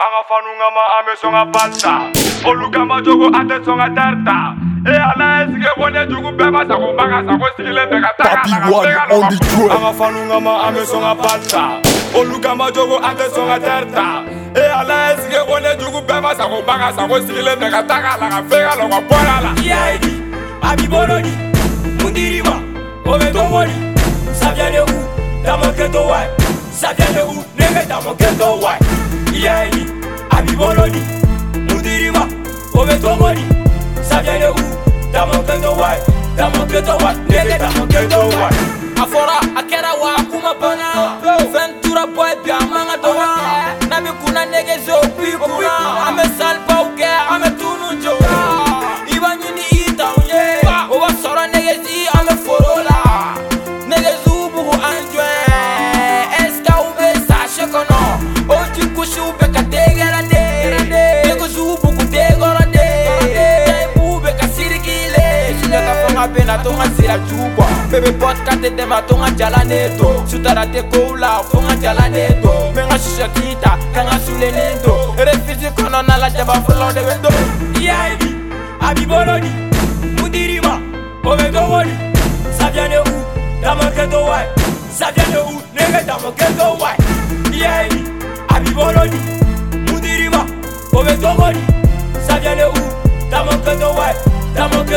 akafana ungama amehlo ngapasa oluka amajoko atetho ngatarta e, akafana ungama amehlo ngapasa oluka amajoko atetho ngatarta Sabia negu, damo keto wai. Sabia negu, neme damo keto wai. Iai. abiboloni mudirima obetomoni sabyele u damonkendo wa damonketo ah, oh. wa ah, oh. nege damonkendo wa a fɔra a kɛra wa a kuma banna fɛn tura bɔ bi a man ka dɔgɔ n'a bɛ kunna nege zo o b'i kunna ngape na tongazela tukwa bebe potkatetema tongadyala neto sutala te koula fongadyala neto menga shusha kita kanga sule nento refisi kono nalaja bafolonde beto iyaebi abiboloni mudirima ovetowoni savyane u damoketo wa savyane u nenge damoketo wa iyaebi abiboloni mudirima ovetowoni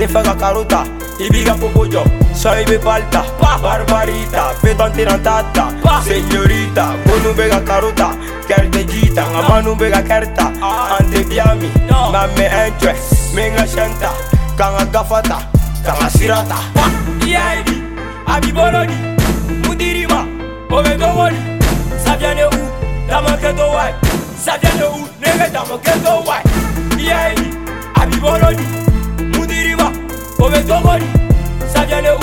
Y y ibiga popoyo soy be balta barbarita fetantina tata señorita bonu bega karuta kertejita amanu bega kerta ante biami me enchwe menga shanta kanga gafata Canga sirata yaibi abibolodi mudirima obedowoli sabiane u Keto wai sabiane u Dama Keto wai mi boloni. Owe to mori, saje le ou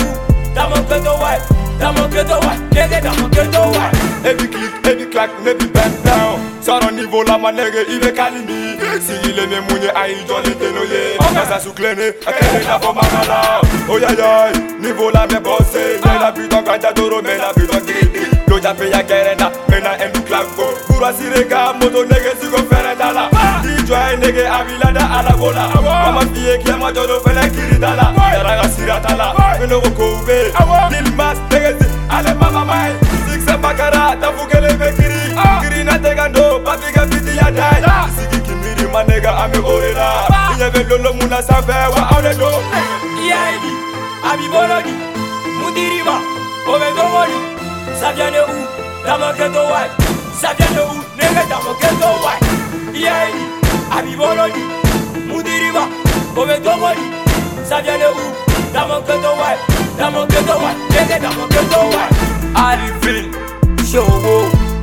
Daman ke to wai, daman ke to wai Nege daman ke to wai Ebi klik, ebi klak, nebi bend down Sara nivou la ma nege ibe kalimi Si ah, oh, la la me bose Men la pitan kanja doro, men la pitan gribi Loja pe ya kerenda, men la ebi klak go ndege abilada alagola amafiyeki amajolo fele kiridala arakasiratala enokokoube dilmas degezi alemamamae sisembakara tafukele vekiri ah. kirinategando bafike biti ah. ya dai siki kimiri manega ame orera inyevelolo muna sabewa aulendo yaedi abibolodi mudiriba ovedomoli savyaneu damaketo wai savyaneu nege damaketo wai yaedi yeah, Abiboloni, Moudiriba, Omedomoni, ça vient de où Dans mon ghetto, ouais, dans mon ghetto, ouais, dans mon ghetto,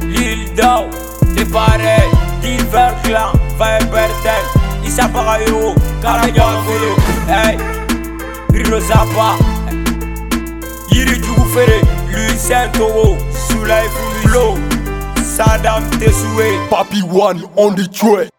ouais. t'es pareil, divers Vibertel, Issa hey, lui Yiri Djoufere, Lucien Togo, Papi One on the track.